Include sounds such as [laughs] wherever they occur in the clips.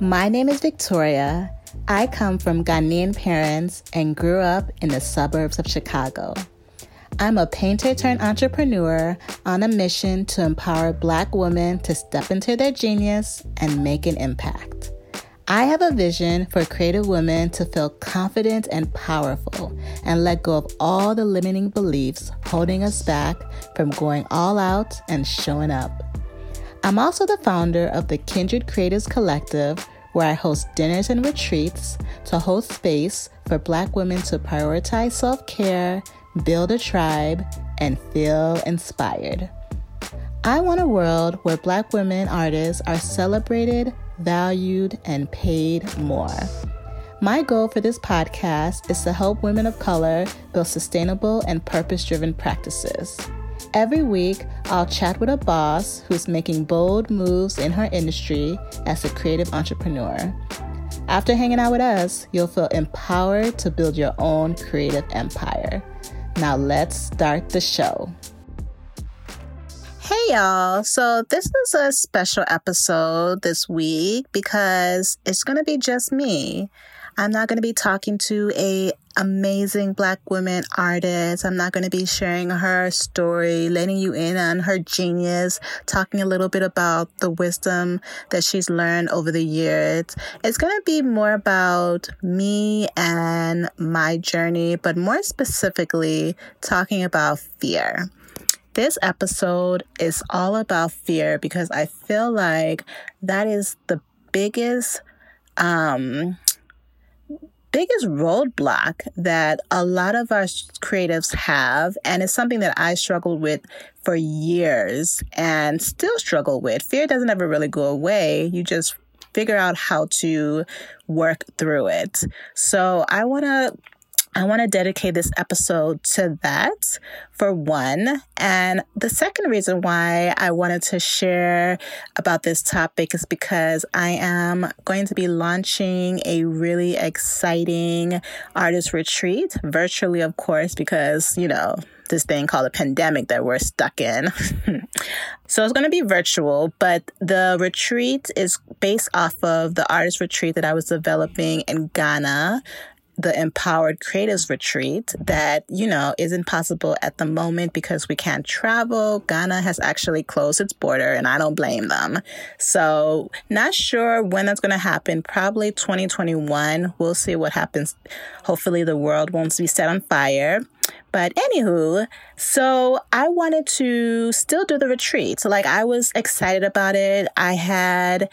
My name is Victoria. I come from Ghanaian parents and grew up in the suburbs of Chicago. I'm a painter turned entrepreneur on a mission to empower Black women to step into their genius and make an impact. I have a vision for creative women to feel confident and powerful and let go of all the limiting beliefs holding us back from going all out and showing up. I'm also the founder of the Kindred Creatives Collective, where I host dinners and retreats to host space for Black women to prioritize self care, build a tribe, and feel inspired. I want a world where Black women artists are celebrated, valued, and paid more. My goal for this podcast is to help women of color build sustainable and purpose driven practices. Every week, I'll chat with a boss who's making bold moves in her industry as a creative entrepreneur. After hanging out with us, you'll feel empowered to build your own creative empire. Now, let's start the show. Hey y'all. So this is a special episode this week because it's going to be just me. I'm not going to be talking to a amazing black woman artist. I'm not going to be sharing her story, letting you in on her genius, talking a little bit about the wisdom that she's learned over the years. It's going to be more about me and my journey, but more specifically talking about fear. This episode is all about fear because I feel like that is the biggest um biggest roadblock that a lot of our creatives have and it's something that I struggled with for years and still struggle with. Fear doesn't ever really go away. You just figure out how to work through it. So I want to I want to dedicate this episode to that for one. And the second reason why I wanted to share about this topic is because I am going to be launching a really exciting artist retreat, virtually, of course, because, you know, this thing called a pandemic that we're stuck in. [laughs] so it's going to be virtual, but the retreat is based off of the artist retreat that I was developing in Ghana the Empowered Creatives Retreat that, you know, isn't possible at the moment because we can't travel. Ghana has actually closed its border and I don't blame them. So, not sure when that's going to happen. Probably 2021. We'll see what happens. Hopefully, the world won't be set on fire. But anywho, so I wanted to still do the retreat. So, like, I was excited about it. I had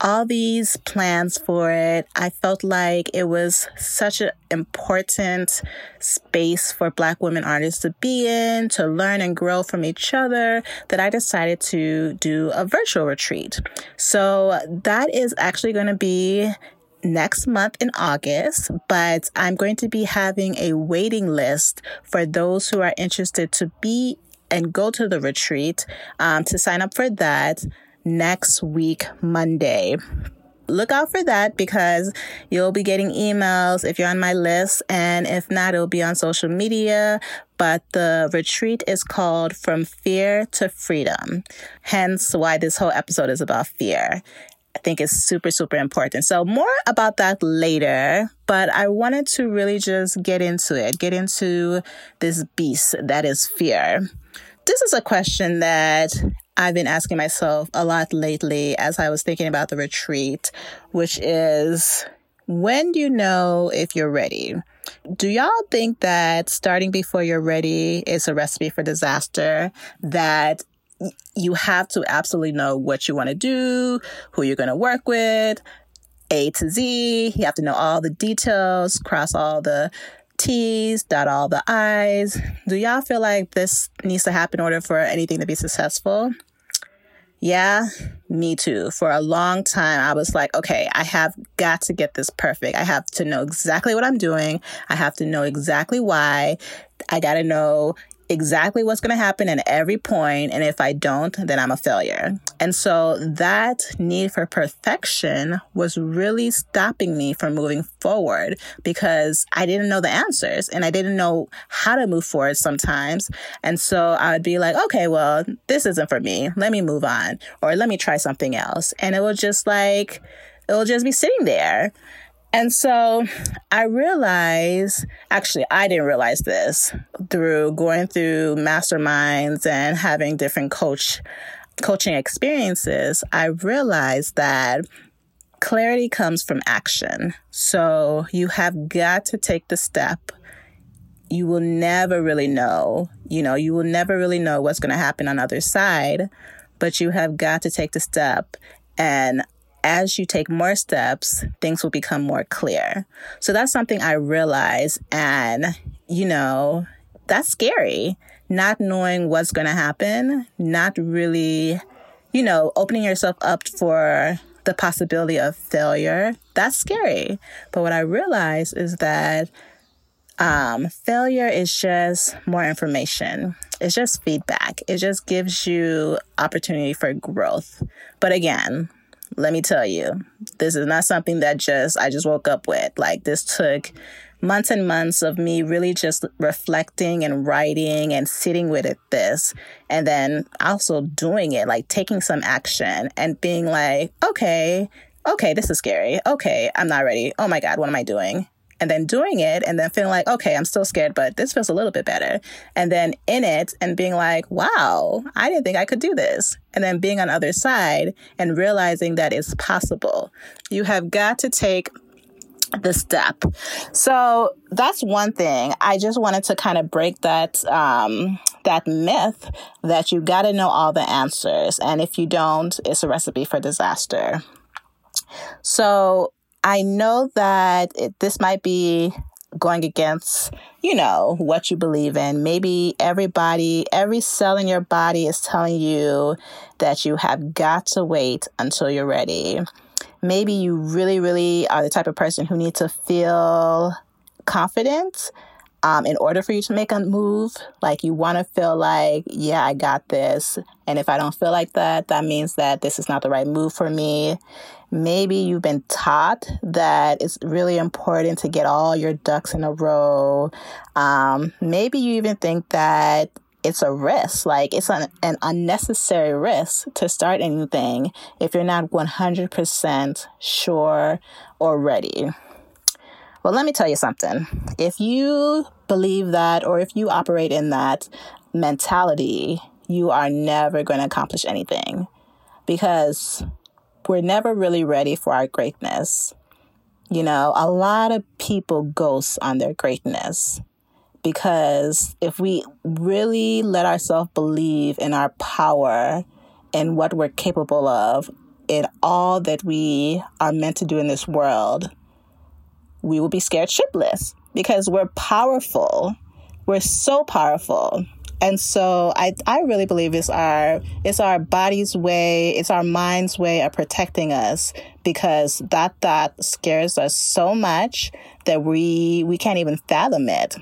all these plans for it. I felt like it was such an important space for Black women artists to be in, to learn and grow from each other, that I decided to do a virtual retreat. So that is actually going to be next month in August, but I'm going to be having a waiting list for those who are interested to be and go to the retreat um, to sign up for that next week, Monday. Look out for that because you'll be getting emails if you're on my list. And if not, it'll be on social media. But the retreat is called From Fear to Freedom. Hence why this whole episode is about fear. I think it's super, super important. So more about that later, but I wanted to really just get into it, get into this beast that is fear. This is a question that I've been asking myself a lot lately as I was thinking about the retreat, which is when do you know if you're ready? Do y'all think that starting before you're ready is a recipe for disaster? That you have to absolutely know what you want to do, who you're going to work with, A to Z. You have to know all the details, cross all the T's, dot all the I's. Do y'all feel like this needs to happen in order for anything to be successful? Yeah, me too. For a long time, I was like, okay, I have got to get this perfect. I have to know exactly what I'm doing. I have to know exactly why. I got to know exactly what's going to happen at every point and if i don't then i'm a failure. And so that need for perfection was really stopping me from moving forward because i didn't know the answers and i didn't know how to move forward sometimes. And so i would be like okay well this isn't for me. Let me move on or let me try something else. And it was just like it'll just be sitting there. And so I realized, actually, I didn't realize this through going through masterminds and having different coach coaching experiences. I realized that clarity comes from action. So you have got to take the step. You will never really know, you know, you will never really know what's going to happen on the other side, but you have got to take the step and as you take more steps, things will become more clear. So that's something I realized. And, you know, that's scary. Not knowing what's going to happen, not really, you know, opening yourself up for the possibility of failure. That's scary. But what I realized is that um, failure is just more information. It's just feedback. It just gives you opportunity for growth. But again, let me tell you, this is not something that just I just woke up with. Like this took months and months of me really just reflecting and writing and sitting with it this and then also doing it like taking some action and being like okay okay this is scary. Okay i'm not ready. Oh my god what am i doing and then doing it and then feeling like, okay, I'm still scared, but this feels a little bit better. And then in it and being like, wow, I didn't think I could do this. And then being on the other side and realizing that it's possible. You have got to take the step. So that's one thing. I just wanted to kind of break that um, that myth that you got to know all the answers, and if you don't, it's a recipe for disaster. So I know that it, this might be going against, you know, what you believe in. Maybe everybody, every cell in your body is telling you that you have got to wait until you're ready. Maybe you really, really are the type of person who needs to feel confident um, in order for you to make a move. Like you want to feel like, yeah, I got this. And if I don't feel like that, that means that this is not the right move for me. Maybe you've been taught that it's really important to get all your ducks in a row. Um, maybe you even think that it's a risk. Like it's an, an unnecessary risk to start anything if you're not 100% sure or ready. Well, let me tell you something. If you believe that or if you operate in that mentality, you are never going to accomplish anything because we're never really ready for our greatness. You know, a lot of people ghost on their greatness because if we really let ourselves believe in our power and what we're capable of, in all that we are meant to do in this world, we will be scared shitless because we're powerful. We're so powerful. And so I, I really believe it's our it's our body's way, it's our mind's way of protecting us because that thought scares us so much that we we can't even fathom it.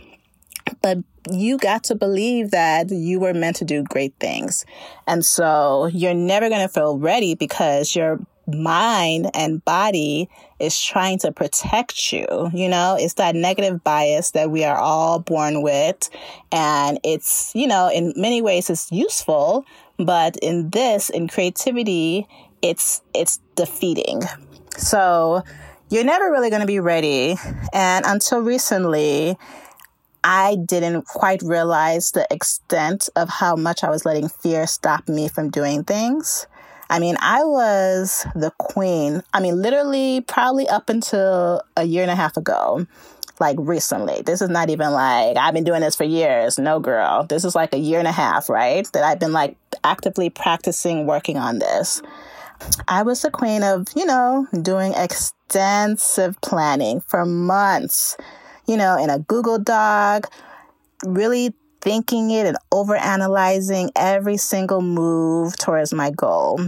But you got to believe that you were meant to do great things. And so you're never going to feel ready because your mind and body is trying to protect you. You know, it's that negative bias that we are all born with. And it's, you know, in many ways it's useful, but in this, in creativity, it's, it's defeating. So you're never really going to be ready. And until recently, I didn't quite realize the extent of how much I was letting fear stop me from doing things. I mean, I was the queen. I mean, literally, probably up until a year and a half ago, like recently. This is not even like I've been doing this for years. No, girl. This is like a year and a half, right? That I've been like actively practicing working on this. I was the queen of, you know, doing extensive planning for months, you know, in a Google Doc, really thinking it and over analyzing every single move towards my goal.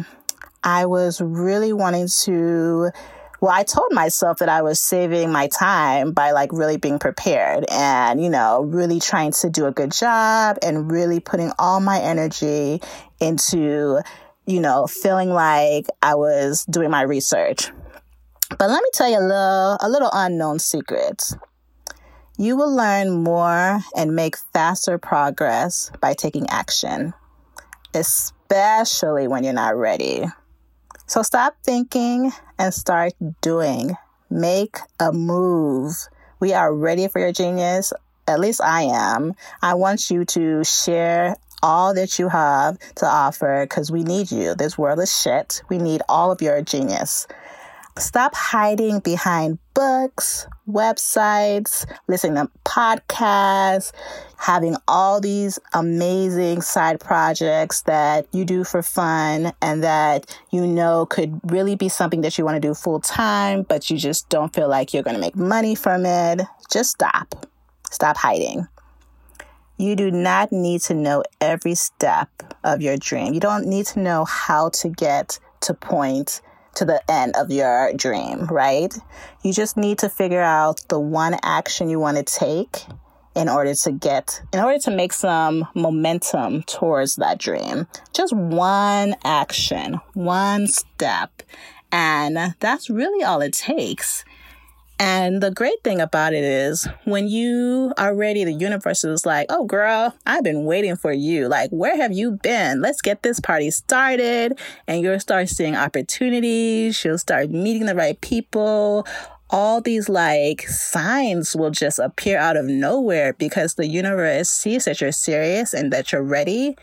I was really wanting to well, I told myself that I was saving my time by like really being prepared and, you know, really trying to do a good job and really putting all my energy into, you know, feeling like I was doing my research. But let me tell you a little, a little unknown secret. You will learn more and make faster progress by taking action, especially when you're not ready. So stop thinking and start doing. Make a move. We are ready for your genius. At least I am. I want you to share all that you have to offer because we need you. This world is shit. We need all of your genius. Stop hiding behind books, websites, listening to podcasts, having all these amazing side projects that you do for fun and that you know could really be something that you want to do full time, but you just don't feel like you're going to make money from it. Just stop. Stop hiding. You do not need to know every step of your dream. You don't need to know how to get to point to the end of your dream, right? You just need to figure out the one action you want to take in order to get, in order to make some momentum towards that dream. Just one action, one step. And that's really all it takes. And the great thing about it is when you are ready, the universe is like, oh, girl, I've been waiting for you. Like, where have you been? Let's get this party started. And you'll start seeing opportunities. You'll start meeting the right people. All these like signs will just appear out of nowhere because the universe sees that you're serious and that you're ready.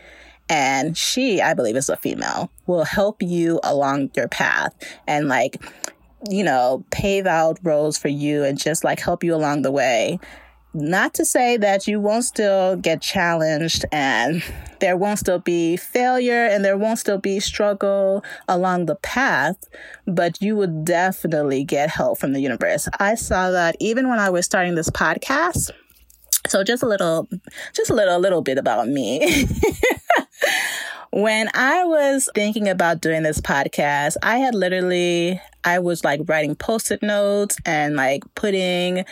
And she, I believe, is a female, will help you along your path. And like, you know, pave out roads for you and just like help you along the way. Not to say that you won't still get challenged and there won't still be failure and there won't still be struggle along the path, but you would definitely get help from the universe. I saw that even when I was starting this podcast. So just a little, just a little, little bit about me. [laughs] when I was thinking about doing this podcast, I had literally I was like writing post it notes and like putting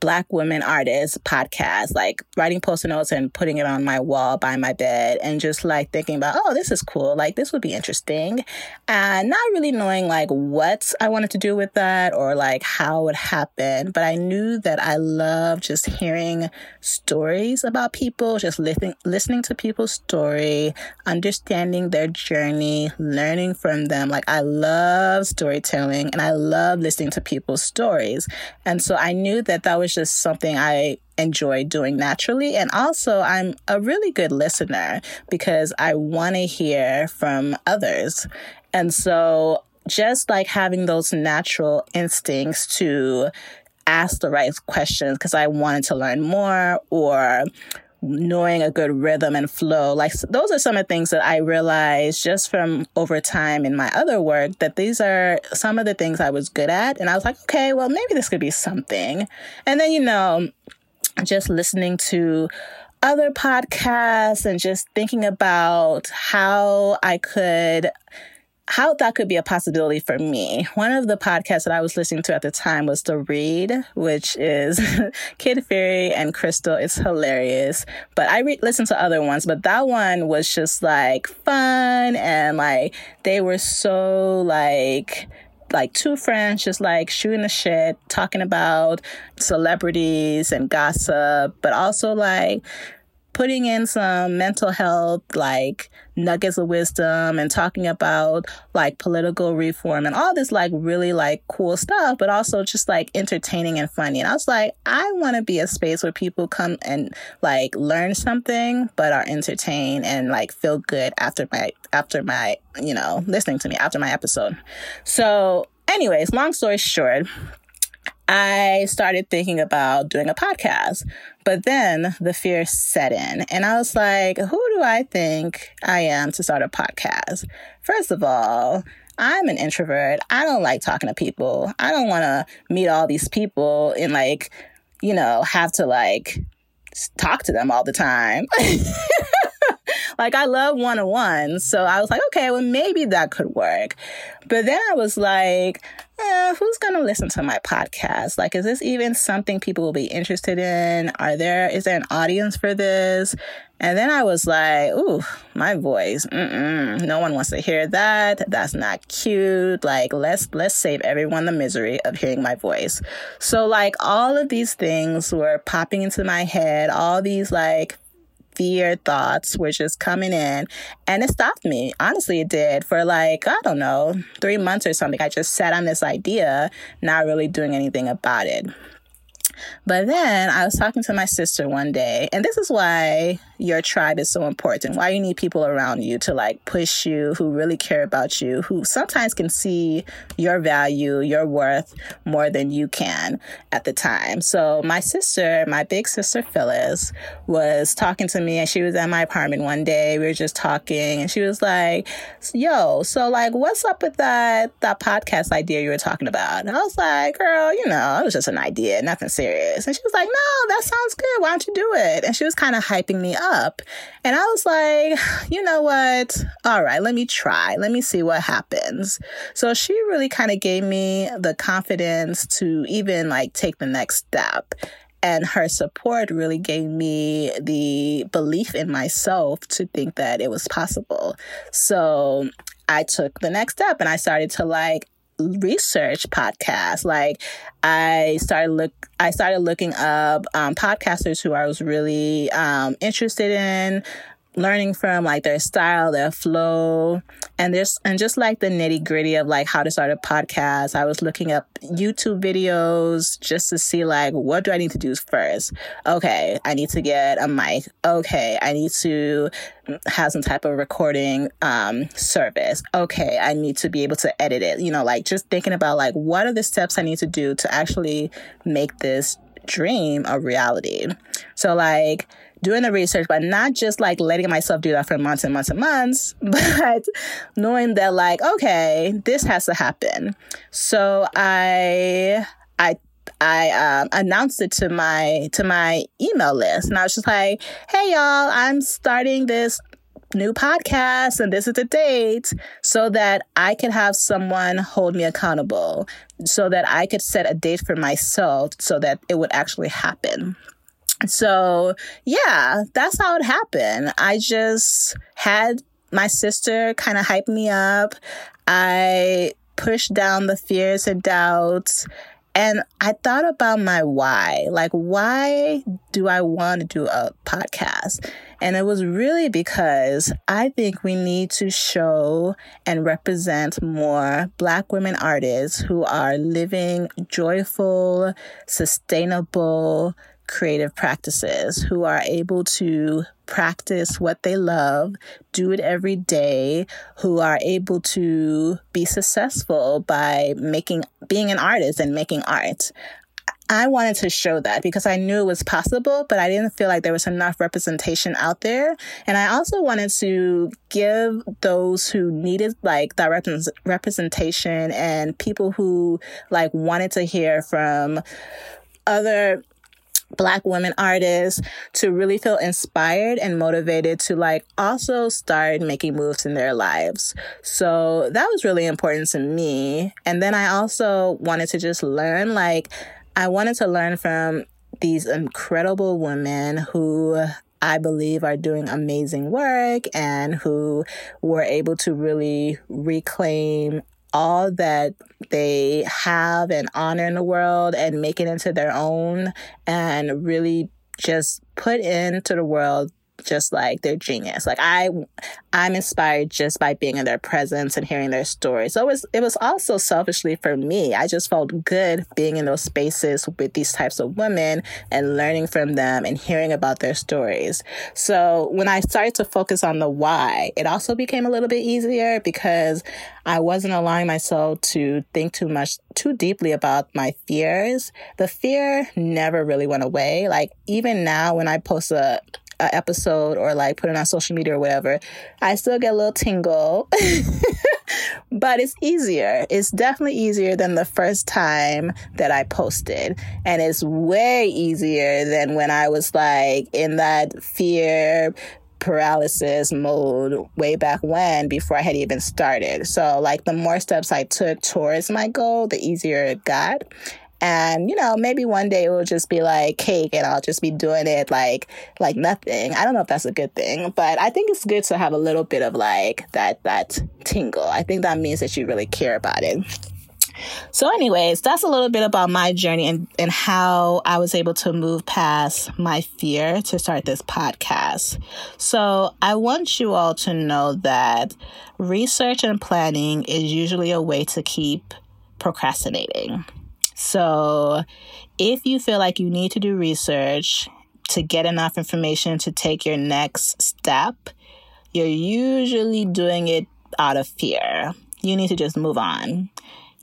Black Women Artists podcast, like writing post notes and putting it on my wall by my bed and just like thinking about, oh, this is cool. Like this would be interesting. And not really knowing like what I wanted to do with that or like how it happened. But I knew that I love just hearing stories about people, just listening, listening to people's story, understanding their journey, learning from them. Like I love storytelling and I love listening to people's stories. And so I knew that that was was just something I enjoy doing naturally. And also, I'm a really good listener because I want to hear from others. And so, just like having those natural instincts to ask the right questions because I wanted to learn more or knowing a good rhythm and flow. Like those are some of the things that I realized just from over time in my other work that these are some of the things I was good at. And I was like, okay, well, maybe this could be something. And then, you know, just listening to other podcasts and just thinking about how I could how that could be a possibility for me. One of the podcasts that I was listening to at the time was The Read, which is [laughs] Kid Fury and Crissle. It's hilarious. But I re- listened to other ones, but that one was just like fun and like they were so like like two friends just like shooting the shit, talking about celebrities and gossip, but also like putting in some mental health, like nuggets of wisdom and talking about like political reform and all this like really like cool stuff, but also just like entertaining and funny. And I was like, I want to be a space where people come and like learn something, but are entertained and like feel good after my, after my, you know, listening to me after my episode. So anyways, long story short, I started thinking about doing a podcast. But then the fear set in, and I was like, who do I think I am to start a podcast? First of all, I'm an introvert. I don't like talking to people. I don't want to meet all these people and, like, you know, have to, like, talk to them all the time. [laughs] like I love one on ones. So I was like, okay, well, maybe that could work. But then I was like, eh, who's going to listen to my podcast? Like, is this even something people will be interested in? Are there, is there an audience for this? And then I was like, ooh, my voice. Mm-mm, no one wants to hear that. That's not cute. Like, let's, let's save everyone the misery of hearing my voice. So like all of these things were popping into my head, all these like fear thoughts were just coming in and it stopped me. Honestly, it did for like, I don't know, three months or something. I just sat on this idea, not really doing anything about it. But then I was talking to my sister one day, and this is why your tribe is so important, why you need people around you to like push you, who really care about you, who sometimes can see your value, your worth more than you can at the time. So my sister, my big sister Phyllis, was talking to me, and she was at my apartment one day. We were just talking, and she was like, Yo, so like, what's up with that, that podcast idea you were talking about? And I was like, Girl, you know, it was just an idea, nothing serious. And she was like, no, that sounds good. Why don't you do it? And she was kind of hyping me up. And I was like, you know what? All right, let me try. Let me see what happens. So she really kind of gave me the confidence to even like take the next step. And her support really gave me the belief in myself to think that it was possible. So I took the next step and I started to like research podcasts. Like I started look I started looking up um, podcasters who I was really um, interested in learning from like their style, their flow, and this and just like the nitty gritty of like how to start a podcast. I was looking up YouTube videos just to see like what do I need to do first. Okay, I need to get a mic. Okay, I need to have some type of recording um, service. Okay, I need to be able to edit it. You know, like just thinking about like what are the steps I need to do to actually make this dream a reality. So like doing the research, but not just like letting myself do that for months and months and months, [laughs] but knowing that like, okay, this has to happen. So I, I, I um, announced it to my to my email list, and I was just like, "Hey, y'all! I'm starting this new podcast and this is the date so that I could have someone hold me accountable, so that I could set a date for myself so that it would actually happen. So, yeah, that's how it happened. I just had my sister kind of hype me up. I pushed down the fears and doubts. And I thought about my why. Like, why do I want to do a podcast? And it was really because I think we need to show and represent more Black women artists who are living joyful, sustainable, creative practices who are able to practice what they love, do it every day, who are able to be successful by making being an artist and making art. I wanted to show that because I knew it was possible, but I didn't feel like there was enough representation out there. And I also wanted to give those who needed like that rep- representation and people who like wanted to hear from other black women artists to really feel inspired and motivated to like also start making moves in their lives. So that was really important to me. And then I also wanted to just learn like I wanted to learn from these incredible women who I believe are doing amazing work and who were able to really reclaim all that they have and honor in the world and make it into their own and really just put into the world just like they're genius. Like I, I'm inspired just by being in their presence and hearing their stories. So it was, it was also selfishly for me. I just felt good being in those spaces with these types of women and learning from them and hearing about their stories. So when I started to focus on the why, it also became a little bit easier because I wasn't allowing myself to think too much, too deeply about my fears. The fear never really went away. Like even now when I post a, a episode or like put it on social media or whatever, I still get a little tingle. [laughs] but it's easier. It's definitely easier than the first time that I posted. And it's way easier than when I was like in that fear, paralysis mode way back when before I had even started. So like the more steps I took towards my goal, the easier it got. And, you know, maybe one day it will just be like cake and I'll just be doing it like, like nothing. I don't know if that's a good thing, but I think it's good to have a little bit of like that, that tingle. I think that means that you really care about it. So, anyways, that's a little bit about my journey and, and how I was able to move past my fear to start this podcast. So, I want you all to know that research and planning is usually a way to keep procrastinating. So, if you feel like you need to do research to get enough information to take your next step, you're usually doing it out of fear. You need to just move on.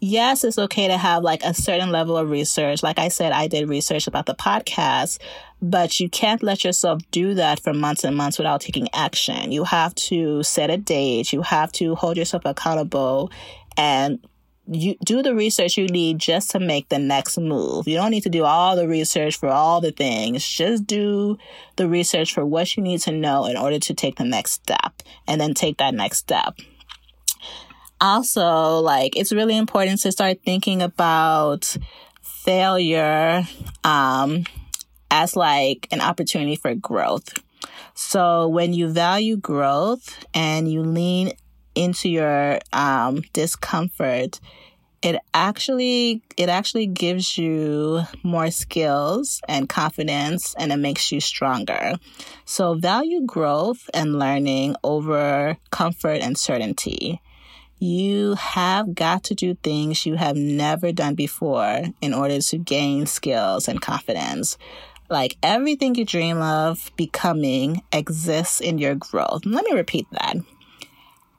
Yes, it's okay to have like a certain level of research. Like I said, I did research about the podcast, but you can't let yourself do that for months and months without taking action. You have to set a date. You have to hold yourself accountable and you do the research you need just to make the next move. You don't need to do all the research for all the things. Just do the research for what you need to know in order to take the next step and then take that next step. Also, like it's really important to start thinking about failure um as like an opportunity for growth. So when you value growth and you lean into your um, discomfort, it actually it actually gives you more skills and confidence and it makes you stronger. So value growth and learning over comfort and certainty. You have got to do things you have never done before in order to gain skills and confidence. Like everything you dream of becoming exists in your growth. Let me repeat that.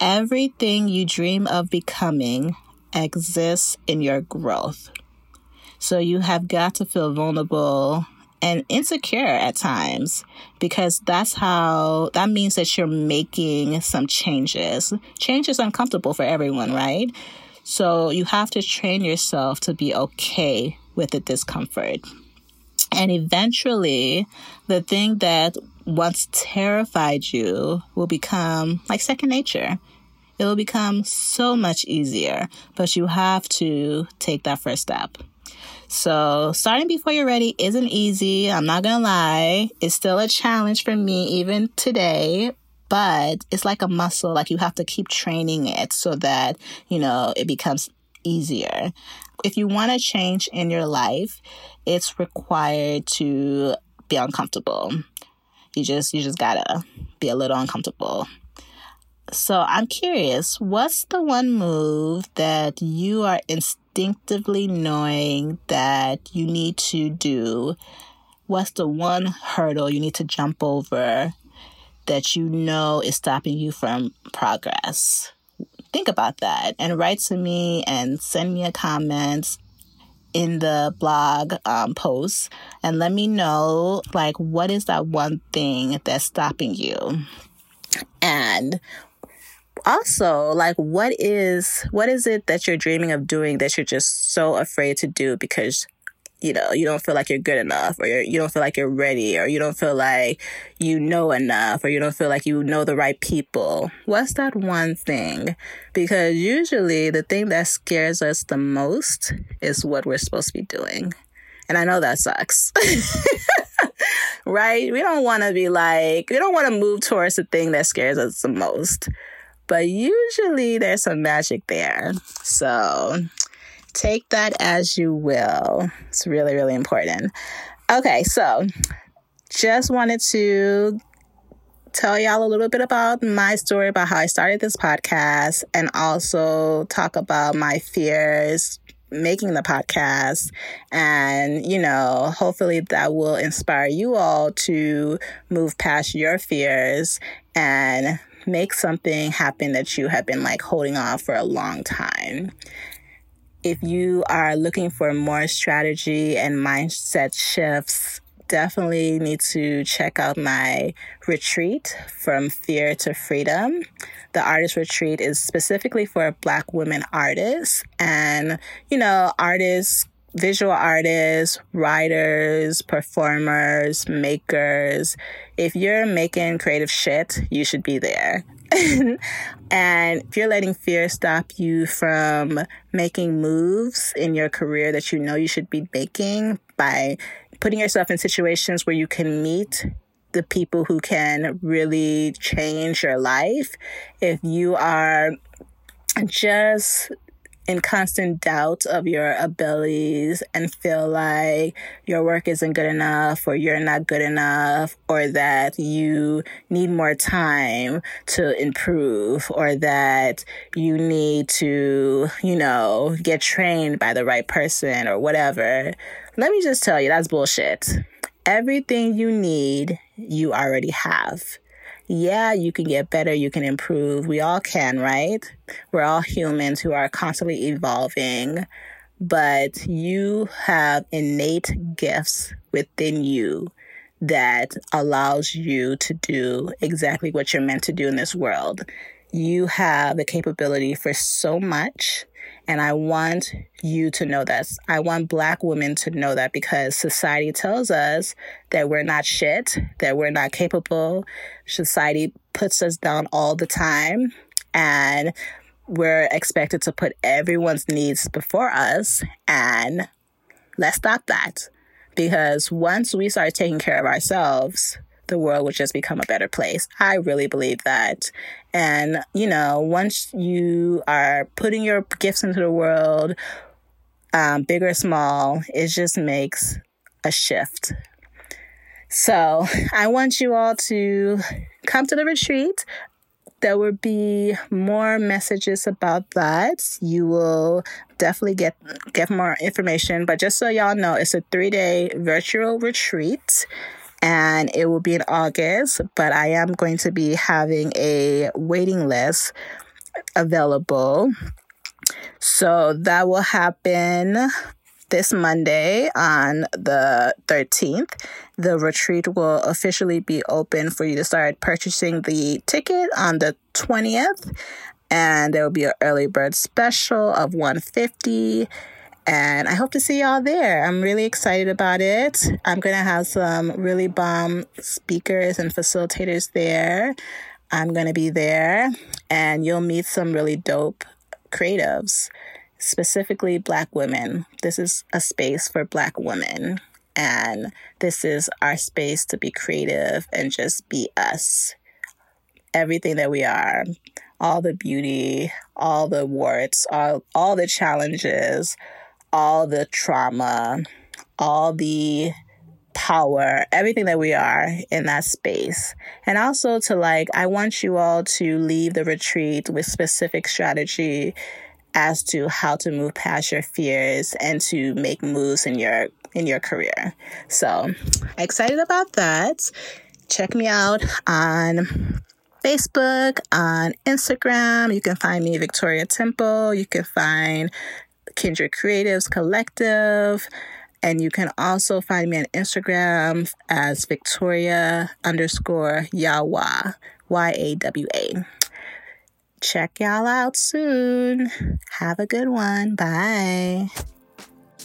Everything you dream of becoming exists in your growth. So you have got to feel vulnerable and insecure at times because that's how that means that you're making some changes. Change is uncomfortable for everyone, right? So you have to train yourself to be okay with the discomfort. And eventually, the thing that once terrified you will become like second nature it will become so much easier, but you have to take that first step. So, starting before you're ready isn't easy. I'm not gonna lie. It's still a challenge for me even today, but it's like a muscle. Like you have to keep training it so that, you know, it becomes easier. If you want to change in your life, it's required to be uncomfortable. You just, you just gotta be a little uncomfortable. So I'm curious, what's the one move that you are instinctively knowing that you need to do? What's the one hurdle you need to jump over that you know is stopping you from progress? Think about that and write to me and send me a comment in the blog um, post and let me know like what is that one thing that's stopping you and also like what is what is it that you're dreaming of doing that you're just so afraid to do because you know you don't feel like you're good enough or you're, you don't feel like you're ready or you don't feel like you know enough or you don't feel like you know the right people? What's that one thing? Because usually the thing that scares us the most is what we're supposed to be doing. And i know that sucks. [laughs] Right? We don't want to be like we don't want to move towards the thing that scares us the most but usually there's some magic there. So take that as you will. It's really, really important. Okay, so just wanted to tell y'all a little bit about my story about how I started this podcast and also talk about my fears making the podcast and you know hopefully that will inspire you all to move past your fears and make something happen that you have been like holding off for a long time. If you are looking for more strategy and mindset shifts, definitely need to check out my retreat from fear to freedom. The artist retreat is specifically for Black women artists and, you know, artists visual artists, writers, performers, makers. If you're making creative shit, you should be there. [laughs] and if you're letting fear stop you from making moves in your career that you know you should be making by putting yourself in situations where you can meet the people who can really change your life, if you are just in constant doubt of your abilities and feel like your work isn't good enough or you're not good enough or that you need more time to improve or that you need to, you know, get trained by the right person or whatever, let me just tell you that's bullshit. Everything you need, you already have yeah, you can get better, you can improve. We all can, right? We're all humans who are constantly evolving, but you have innate gifts within you that allows you to do exactly what you're meant to do in this world. You have the capability for so much and I want you to know this. I want black women to know that because society tells us that we're not shit, that we're not capable. Society puts us down all the time and we're expected to put everyone's needs before us. And let's stop that because once we start taking care of ourselves, the world would just become a better place. I really believe that. And, you know, once you are putting your gifts into the world, um, big or small, it just makes a shift. So I want you all to come to the retreat. There will be more messages about that. You will definitely get get more information. But just so y'all know, it's a three day virtual retreat and it will be in August, but I am going to be having a waiting list available. So that will happen this Monday on the 13th. The retreat will officially be open for you to start purchasing the ticket on the 20th and there will be an early bird special of 150 and I hope to see y'all there. I'm really excited about it. I'm going to have some really bomb speakers and facilitators there. I'm going to be there, and you'll meet some really dope creatives, specifically Black women. This is a space for Black women, and this is our space to be creative and just be us. Everything that we are, all the beauty, all the warts, all, all the challenges all the trauma, all the power, everything that we are in that space. And also to like, I want you all to leave the retreat with specific strategy as to how to move past your fears and to make moves in your in your career. So excited about that. Check me out on Facebook, on Instagram. You can find me Victoria Temple. You can find Kindred Creatives Collective. And you can also find me on Instagram as Victoria underscore Yawa, Y A W A. Check y'all out soon. Have a good one. Bye.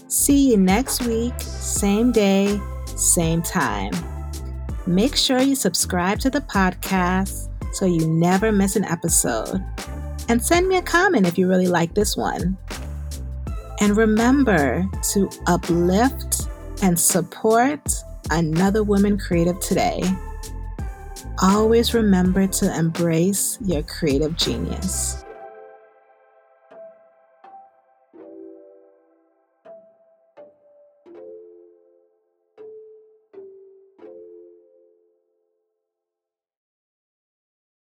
See you next week, same day, same time. Make sure you subscribe to the podcast so you never miss an episode. And send me a comment if you really like this one. And remember to uplift and support another woman creative today. Always remember to embrace your creative genius.